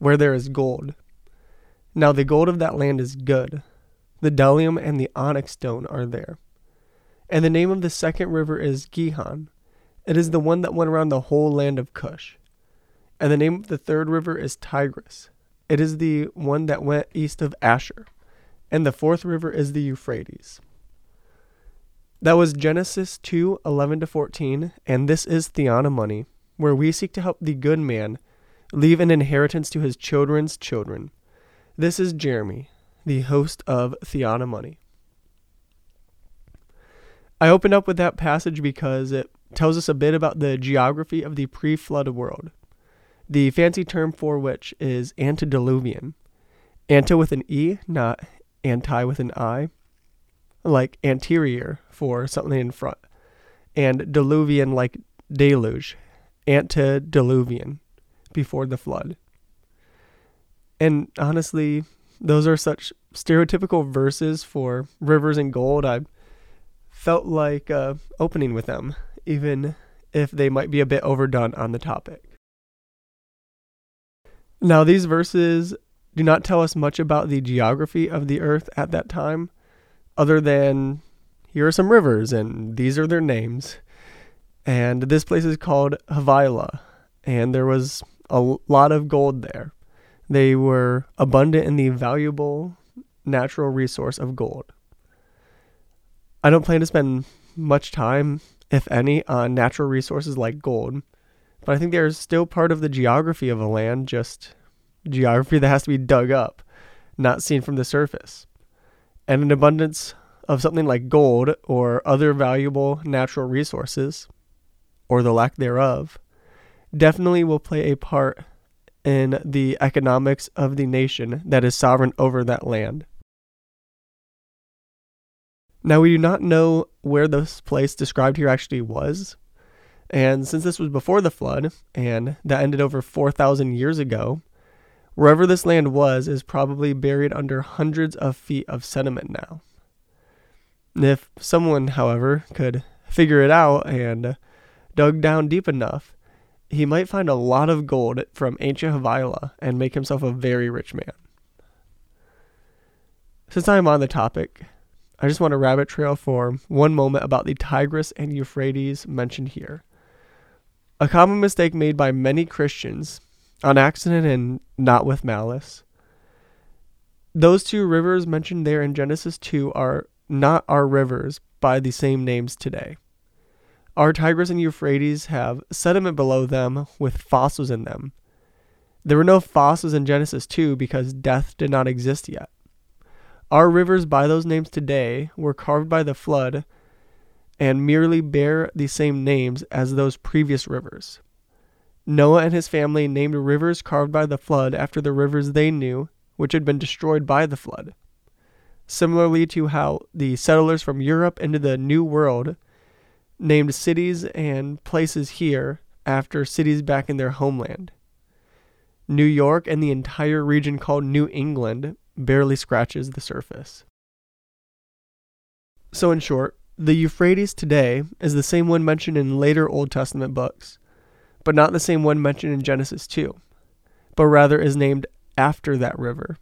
where there is gold. Now the gold of that land is good. The bdellium and the onyx stone are there. And the name of the second river is Gihon. It is the one that went around the whole land of Cush. And the name of the third river is Tigris. It is the one that went east of Asher. And the fourth river is the Euphrates. That was Genesis 2 11 to 14, and this is Theonomoney, where we seek to help the good man leave an inheritance to his children's children. This is Jeremy, the host of Theonomoney. I opened up with that passage because it tells us a bit about the geography of the pre flood world, the fancy term for which is antediluvian. Anta with an E, not anti with an I, like anterior for something in front, and diluvian like deluge, antediluvian, before the flood. And honestly, those are such stereotypical verses for rivers and gold. I felt like uh, opening with them, even if they might be a bit overdone on the topic. Now, these verses do not tell us much about the geography of the earth at that time, other than here are some rivers and these are their names. And this place is called Havilah, and there was a lot of gold there. They were abundant in the valuable natural resource of gold. I don't plan to spend much time, if any, on natural resources like gold, but I think they're still part of the geography of a land, just geography that has to be dug up, not seen from the surface. And an abundance of something like gold or other valuable natural resources, or the lack thereof, definitely will play a part in the economics of the nation that is sovereign over that land. Now, we do not know where this place described here actually was. And since this was before the flood, and that ended over 4,000 years ago, wherever this land was is probably buried under hundreds of feet of sediment now. If someone, however, could figure it out and dug down deep enough, he might find a lot of gold from ancient Havilah and make himself a very rich man. Since I am on the topic, I just want to rabbit trail for one moment about the Tigris and Euphrates mentioned here. A common mistake made by many Christians, on accident and not with malice. Those two rivers mentioned there in Genesis 2 are not our rivers by the same names today. Our Tigris and Euphrates have sediment below them with fossils in them. There were no fossils in Genesis 2 because death did not exist yet. Our rivers by those names today were carved by the flood and merely bear the same names as those previous rivers. Noah and his family named rivers carved by the flood after the rivers they knew, which had been destroyed by the flood. Similarly to how the settlers from Europe into the New World named cities and places here after cities back in their homeland. New York and the entire region called New England barely scratches the surface. So, in short, the Euphrates today is the same one mentioned in later Old Testament books, but not the same one mentioned in Genesis 2, but rather is named after that river.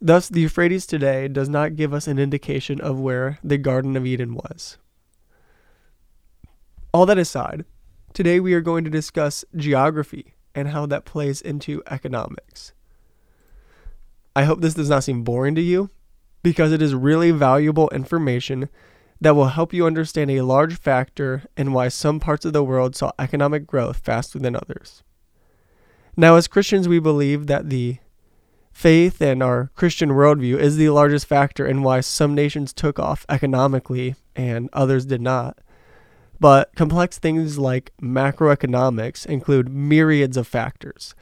Thus, the Euphrates today does not give us an indication of where the Garden of Eden was. All that aside, today we are going to discuss geography and how that plays into economics. I hope this does not seem boring to you because it is really valuable information that will help you understand a large factor in why some parts of the world saw economic growth faster than others. Now, as Christians, we believe that the faith and our Christian worldview is the largest factor in why some nations took off economically and others did not. But complex things like macroeconomics include myriads of factors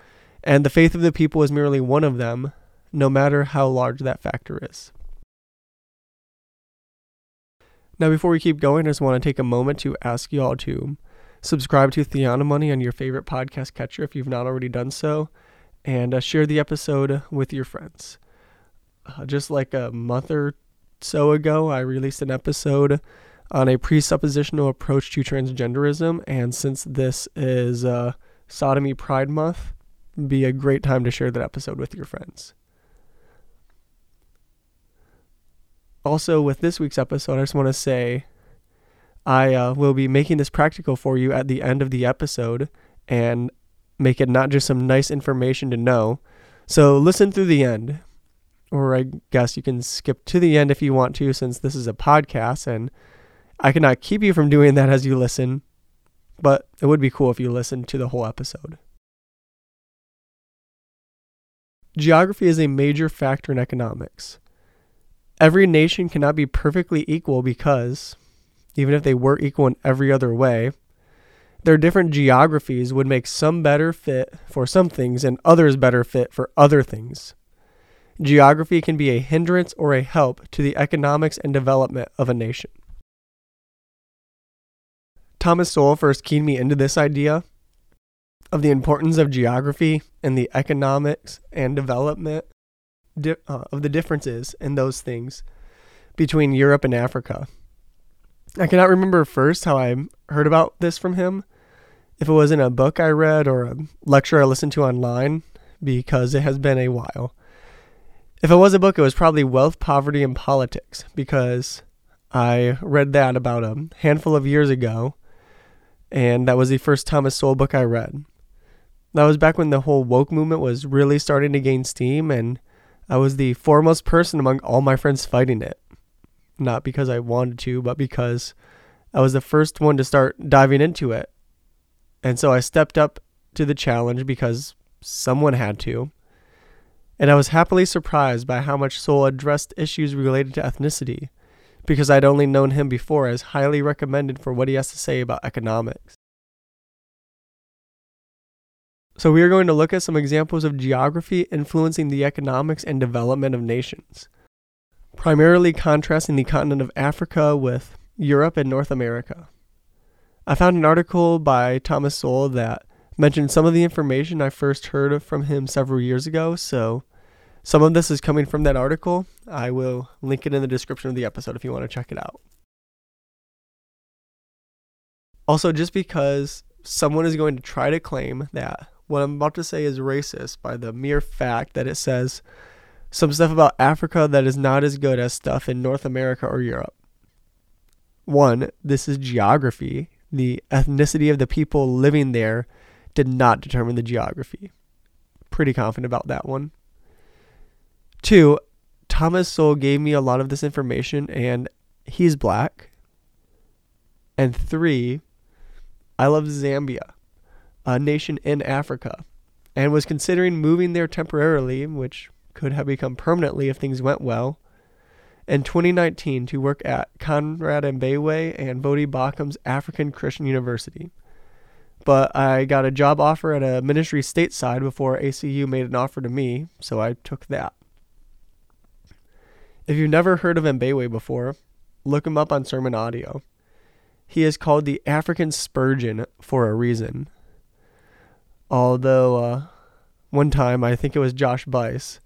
and the faith of the people is merely one of them, no matter how large that factor is. Now, before we keep going, I just want to take a moment to ask you all to subscribe to Theonomoney on your favorite podcast catcher if you've not already done so, and uh, share the episode with your friends. Uh, just like a month or so ago, I released an episode on a presuppositional approach to transgenderism, and since this is uh, Sodomy Pride Month, be a great time to share that episode with your friends. Also, with this week's episode, I just want to say I uh, will be making this practical for you at the end of the episode and make it not just some nice information to know. So listen through the end, or I guess you can skip to the end if you want to, since this is a podcast and I cannot keep you from doing that as you listen, but it would be cool if you listened to the whole episode. Geography is a major factor in economics. Every nation cannot be perfectly equal because, even if they were equal in every other way, their different geographies would make some better fit for some things and others better fit for other things. Geography can be a hindrance or a help to the economics and development of a nation. Thomas Sowell first keyed me into this idea of the importance of geography and the economics and development di- uh, of the differences in those things between Europe and Africa. I cannot remember first how I heard about this from him, if it was in a book I read or a lecture I listened to online, because it has been a while. If it was a book, it was probably Wealth, Poverty, and Politics, because I read that about a handful of years ago, and that was the first Thomas Sowell book I read. That was back when the whole woke movement was really starting to gain steam, and I was the foremost person among all my friends fighting it. Not because I wanted to, but because I was the first one to start diving into it. And so I stepped up to the challenge because someone had to. And I was happily surprised by how much Sowell addressed issues related to ethnicity, because I'd only known him before as highly recommended for what he has to say about economics. So, we are going to look at some examples of geography influencing the economics and development of nations, primarily contrasting the continent of Africa with Europe and North America. I found an article by Thomas Sowell that mentioned some of the information I first heard from him several years ago, so some of this is coming from that article. I will link it in the description of the episode if you want to check it out. Also, just because someone is going to try to claim that what I'm about to say is racist by the mere fact that it says some stuff about Africa that is not as good as stuff in North America or Europe. One, this is geography. The ethnicity of the people living there did not determine the geography. Pretty confident about that one. Two, Thomas Sowell gave me a lot of this information and he's black. And three, I love Zambia a nation in Africa, and was considering moving there temporarily, which could have become permanently if things went well, in 2019 to work at Conrad Mbewe and Voddie Baucham's African Christian University. But I got a job offer at a ministry stateside before ACU made an offer to me, so I took that. If you've never heard of Mbewe before, look him up on Sermon Audio. He is called the African Spurgeon for a reason. Although uh, one time, I think it was Josh Buice,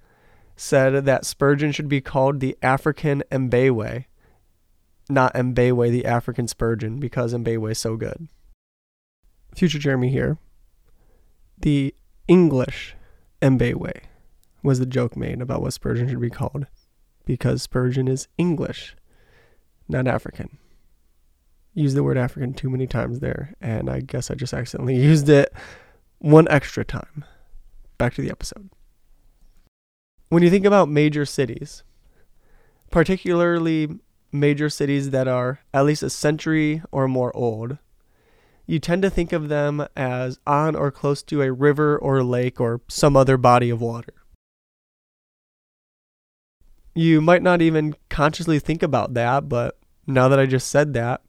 said that Spurgeon should be called the African Mbewe, not Mbewe the African Spurgeon, because Mbewe is so good. Future Jeremy here. The English Mbewe was the joke made about what Spurgeon should be called, because Spurgeon is English, not African. Used the word African too many times there, and I guess I just accidentally used it one extra time. Back to the episode. When you think about major cities, particularly major cities that are at least a century or more old, you tend to think of them as on or close to a river or lake or some other body of water. You might not even consciously think about that, but now that I just said that,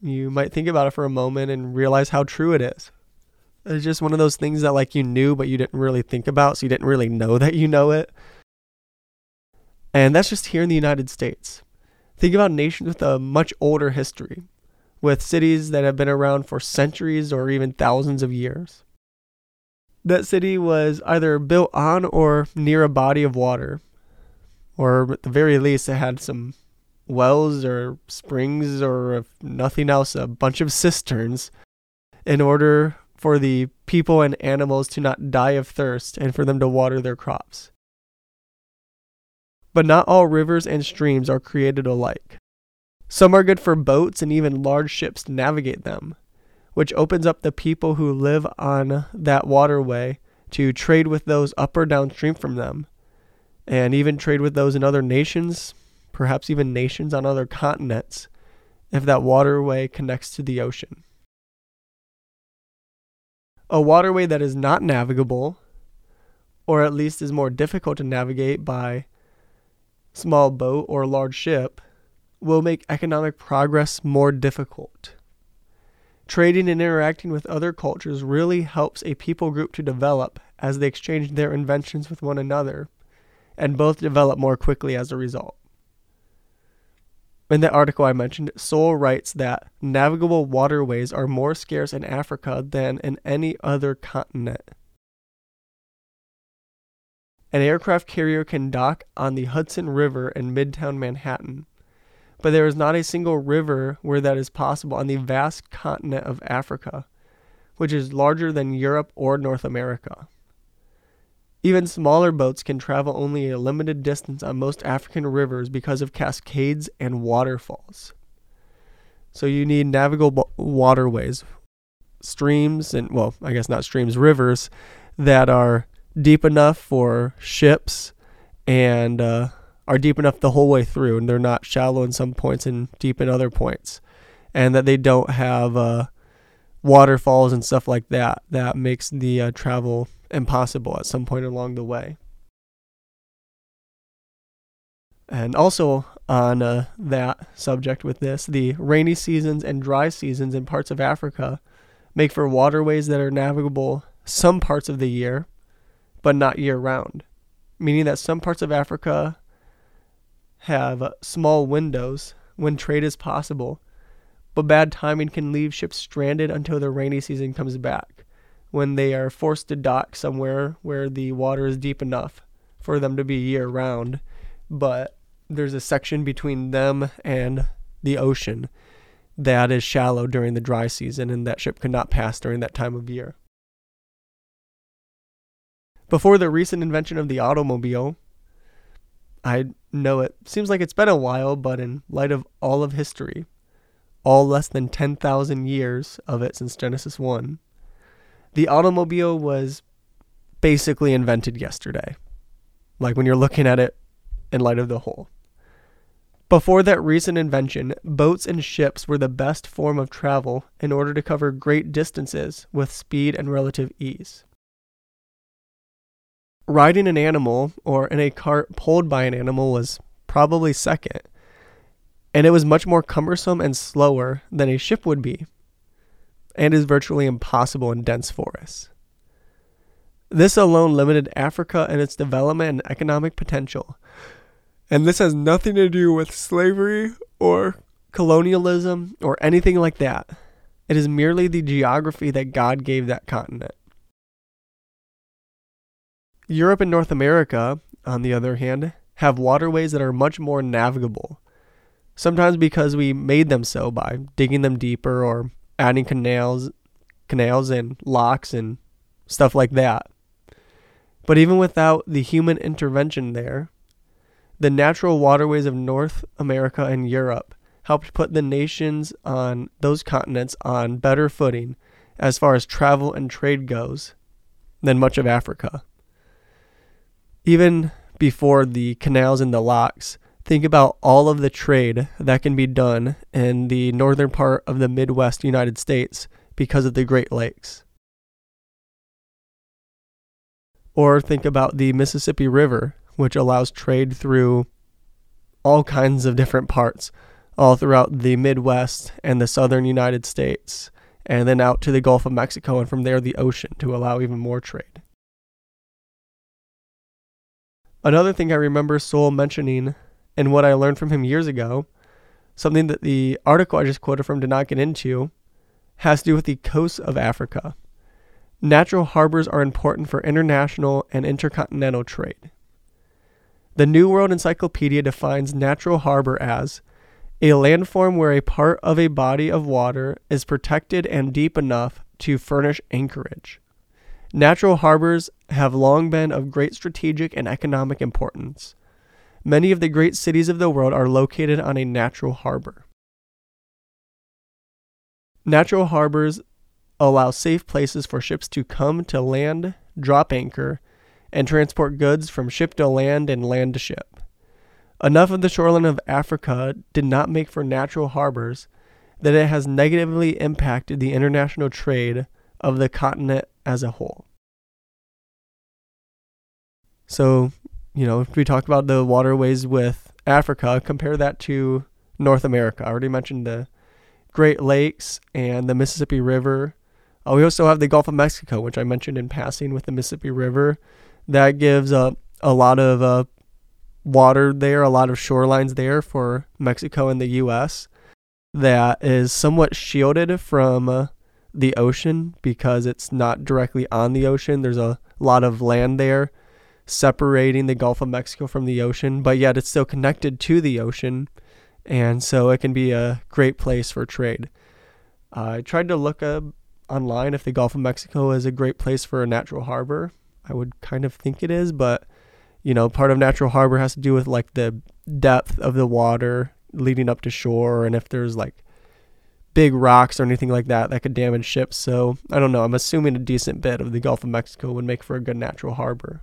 you might think about it for a moment and realize how true it is. It's just one of those things that like you knew but you didn't really think about, so you didn't really know that you know it. And that's just here in the United States. Think about nations with a much older history, with cities that have been around for centuries or even thousands of years. That city was either built on or near a body of water, or at the very least, it had some wells or springs or if nothing else, a bunch of cisterns in order for the people and animals to not die of thirst and for them to water their crops. But not all rivers and streams are created alike. Some are good for boats and even large ships to navigate them, which opens up the people who live on that waterway to trade with those up or downstream from them, and even trade with those in other nations, perhaps even nations on other continents, if that waterway connects to the ocean a waterway that is not navigable, or at least is more difficult to navigate by small boat or large ship, will make economic progress more difficult. Trading and interacting with other cultures really helps a people group to develop as they exchange their inventions with one another, and both develop more quickly as a result. In the article I mentioned, Sowell writes that navigable waterways are more scarce in Africa than in any other continent. An aircraft carrier can dock on the Hudson River in midtown Manhattan, but there is not a single river where that is possible on the vast continent of Africa, which is larger than Europe or North America. Even smaller boats can travel only a limited distance on most African rivers because of cascades and waterfalls. So you need navigable waterways, streams, and well, I guess not streams, rivers that are deep enough for ships and uh, are deep enough the whole way through, and they're not shallow in some points and deep in other points, and that they don't have uh, waterfalls and stuff like that. That makes the uh, travel impossible at some point along the way. And also on uh, that subject with this, the rainy seasons and dry seasons in parts of Africa make for waterways that are navigable some parts of the year, but not year round, meaning that some parts of Africa have small windows when trade is possible, but bad timing can leave ships stranded until the rainy season comes back when they are forced to dock somewhere where the water is deep enough for them to be year round, but there's a section between them and the ocean that is shallow during the dry season and that ship could not pass during that time of year. Before the recent invention of the automobile, I know it seems like it's been a while, but in light of all of history, all less than 10,000 years of it since Genesis 1, the automobile was basically invented yesterday. Like when you're looking at it in light of the whole. Before that recent invention, boats and ships were the best form of travel in order to cover great distances with speed and relative ease. Riding an animal or in a cart pulled by an animal was probably second, and it was much more cumbersome and slower than a ship would be and is virtually impossible in dense forests. This alone limited Africa and its development and economic potential. And this has nothing to do with slavery or colonialism or anything like that. It is merely the geography that God gave that continent. Europe and North America, on the other hand, have waterways that are much more navigable. Sometimes because we made them so by digging them deeper or adding canals, canals and locks and stuff like that. But even without the human intervention there, the natural waterways of North America and Europe helped put the nations on those continents on better footing as far as travel and trade goes than much of Africa. Even before the canals and the locks, think about all of the trade that can be done in the northern part of the Midwest United States because of the Great Lakes. Or think about the Mississippi River, which allows trade through all kinds of different parts, all throughout the Midwest and the southern United States, and then out to the Gulf of Mexico, and from there the ocean to allow even more trade. Another thing I remember Sowell mentioning, and what I learned from him years ago, something that the article I just quoted from did not get into, has to do with the coasts of Africa. Natural harbors are important for international and intercontinental trade. The New World Encyclopedia defines natural harbor as a landform where a part of a body of water is protected and deep enough to furnish anchorage. Natural harbors have long been of great strategic and economic importance. Many of the great cities of the world are located on a natural harbor. Natural harbors allow safe places for ships to come to land, drop anchor, and transport goods from ship to land and land to ship. Enough of the shoreline of Africa did not make for natural harbors that it has negatively impacted the international trade of the continent as a whole. So, you know, we talk about the waterways with Africa, compare that to North America. I already mentioned the Great Lakes and the Mississippi River. Uh, we also have the Gulf of Mexico, which I mentioned in passing with the Mississippi River. That gives a, a lot of uh, water there, a lot of shorelines there for Mexico and the U.S. that is somewhat shielded from uh, the ocean because it's not directly on the ocean. There's a lot of land there separating the Gulf of Mexico from the ocean, but yet it's still connected to the ocean, and so it can be a great place for trade. Uh, I tried to look up online if the Gulf of Mexico is a great place for a natural harbor. I would kind of think it is, but you know, part of natural harbor has to do with like the depth of the water leading up to shore and if there's like big rocks or anything like that that could damage ships. So I don't know. I'm assuming a decent bit of the Gulf of Mexico would make for a good natural harbor.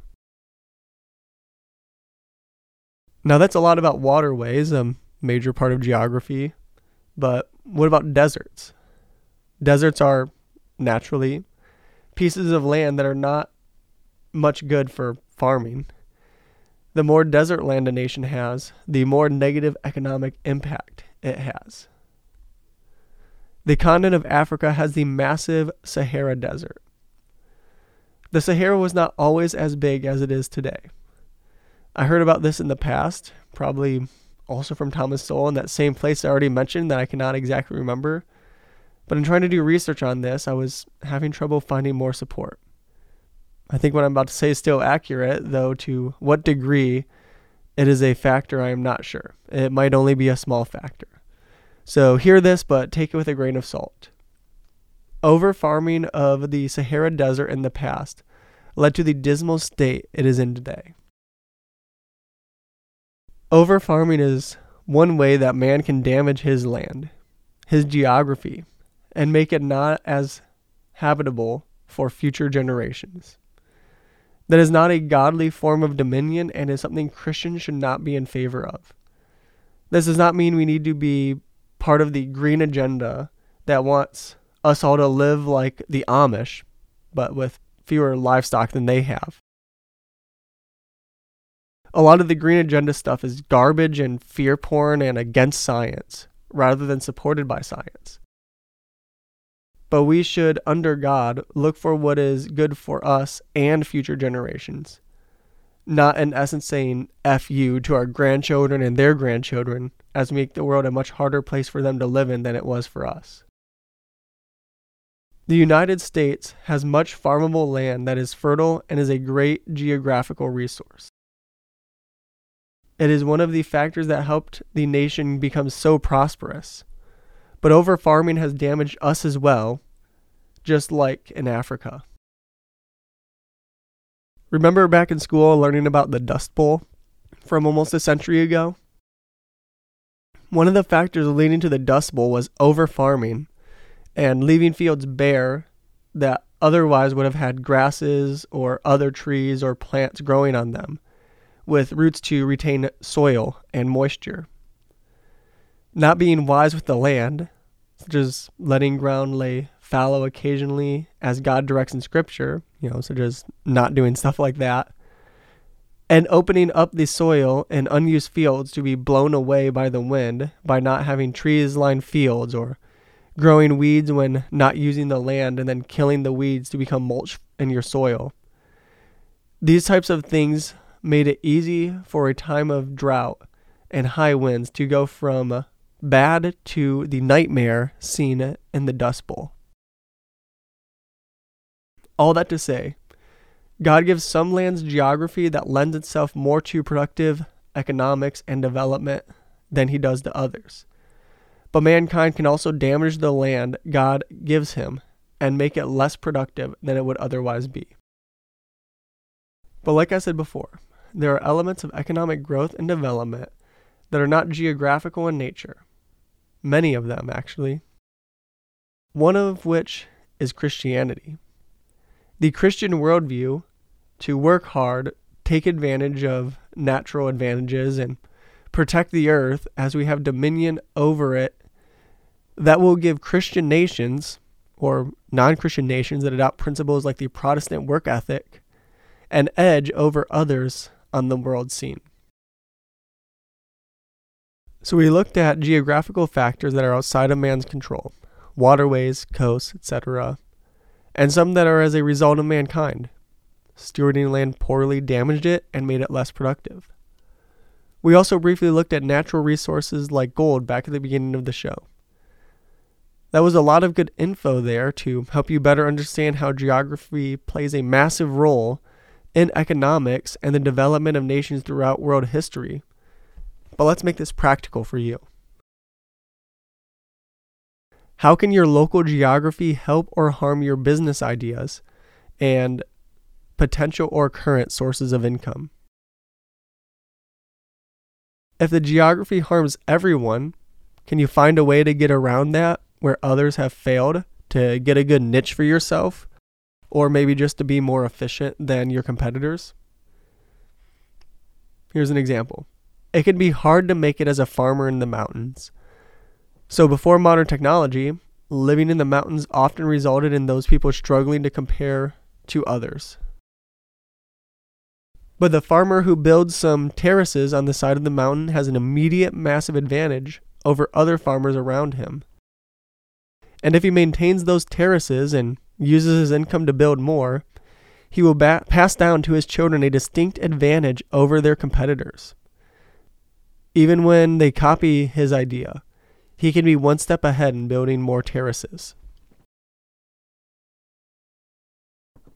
Now that's a lot about waterways, a major part of geography. But what about deserts? Deserts are naturally pieces of land that are not much good for farming. The more desert land a nation has, the more negative economic impact it has. The continent of Africa has the massive Sahara Desert. The Sahara was not always as big as it is today. I heard about this in the past, probably also from Thomas Sowell in that same place I already mentioned that I cannot exactly remember. But in trying to do research on this, I was having trouble finding more support. I think what I'm about to say is still accurate, though to what degree it is a factor, I am not sure. It might only be a small factor. So hear this, but take it with a grain of salt. Over farming of the Sahara Desert in the past led to the dismal state it is in today. Over farming is one way that man can damage his land, his geography, and make it not as habitable for future generations that is not a godly form of dominion and is something Christians should not be in favor of. This does not mean we need to be part of the green agenda that wants us all to live like the Amish, but with fewer livestock than they have. A lot of the green agenda stuff is garbage and fear porn and against science rather than supported by science. But we should, under God, look for what is good for us and future generations. Not in essence saying F you to our grandchildren and their grandchildren as make the world a much harder place for them to live in than it was for us. The United States has much farmable land that is fertile and is a great geographical resource. It is one of the factors that helped the nation become so prosperous. But over farming has damaged us as well, just like in Africa. Remember back in school learning about the Dust Bowl from almost a century ago? One of the factors leading to the Dust Bowl was over farming and leaving fields bare that otherwise would have had grasses or other trees or plants growing on them with roots to retain soil and moisture. Not being wise with the land, such as letting ground lay fallow occasionally as God directs in Scripture, you know, such as not doing stuff like that, and opening up the soil in unused fields to be blown away by the wind by not having trees line fields or growing weeds when not using the land and then killing the weeds to become mulch in your soil. These types of things made it easy for a time of drought and high winds to go from bad to the nightmare seen in the Dust Bowl. All that to say, God gives some lands geography that lends itself more to productive economics and development than he does to others. But mankind can also damage the land God gives him and make it less productive than it would otherwise be. But like I said before, there are elements of economic growth and development that are not geographical in nature. Many of them, actually. One of which is Christianity. The Christian worldview to work hard, take advantage of natural advantages, and protect the earth as we have dominion over it that will give Christian nations or non Christian nations that adopt principles like the Protestant work ethic an edge over others on the world scene. So we looked at geographical factors that are outside of man's control waterways, coasts, etc., and some that are as a result of mankind. Stewarding land poorly damaged it and made it less productive. We also briefly looked at natural resources like gold back at the beginning of the show. That was a lot of good info there to help you better understand how geography plays a massive role in economics and the development of nations throughout world history. But let's make this practical for you. How can your local geography help or harm your business ideas and potential or current sources of income? If the geography harms everyone, can you find a way to get around that where others have failed to get a good niche for yourself? Or maybe just to be more efficient than your competitors? Here's an example it can be hard to make it as a farmer in the mountains. So, before modern technology, living in the mountains often resulted in those people struggling to compare to others. But the farmer who builds some terraces on the side of the mountain has an immediate massive advantage over other farmers around him. And if he maintains those terraces and uses his income to build more, he will ba- pass down to his children a distinct advantage over their competitors. Even when they copy his idea, he can be one step ahead in building more terraces.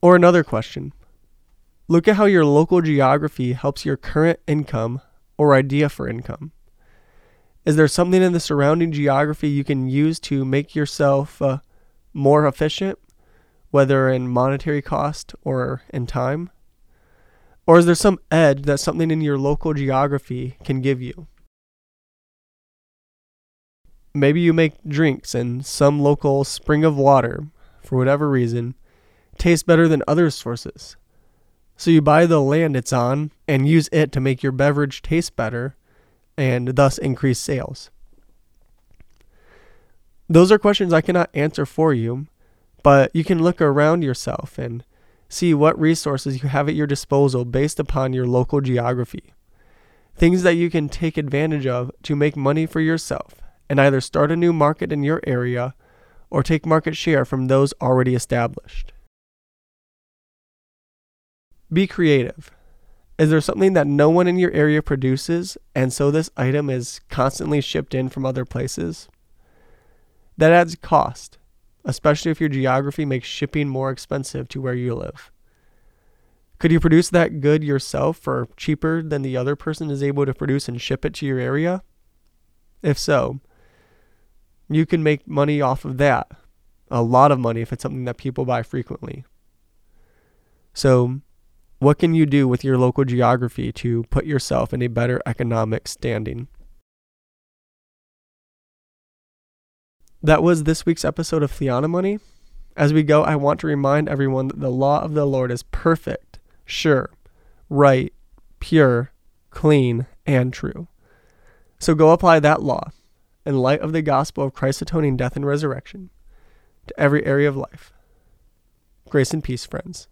Or another question Look at how your local geography helps your current income or idea for income. Is there something in the surrounding geography you can use to make yourself uh, more efficient, whether in monetary cost or in time? Or is there some edge that something in your local geography can give you? Maybe you make drinks and some local spring of water, for whatever reason, tastes better than other sources. So you buy the land it's on and use it to make your beverage taste better and thus increase sales. Those are questions I cannot answer for you, but you can look around yourself and see what resources you have at your disposal based upon your local geography. Things that you can take advantage of to make money for yourself and either start a new market in your area or take market share from those already established. Be creative. Is there something that no one in your area produces, and so this item is constantly shipped in from other places? That adds cost, especially if your geography makes shipping more expensive to where you live. Could you produce that good yourself for cheaper than the other person is able to produce and ship it to your area? If so, you can make money off of that. A lot of money if it's something that people buy frequently. So, what can you do with your local geography to put yourself in a better economic standing? That was this week's episode of Theonomoney. As we go, I want to remind everyone that the law of the Lord is perfect, sure, right, pure, clean, and true. So go apply that law in light of the gospel of Christ's atoning death and resurrection to every area of life. Grace and peace, friends.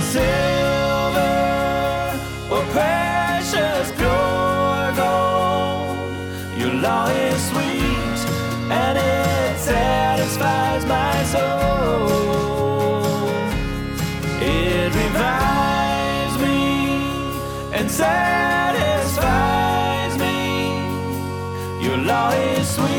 Silver precious pure gold, your law soul. It revives me and satisfies me. Your law is sweet.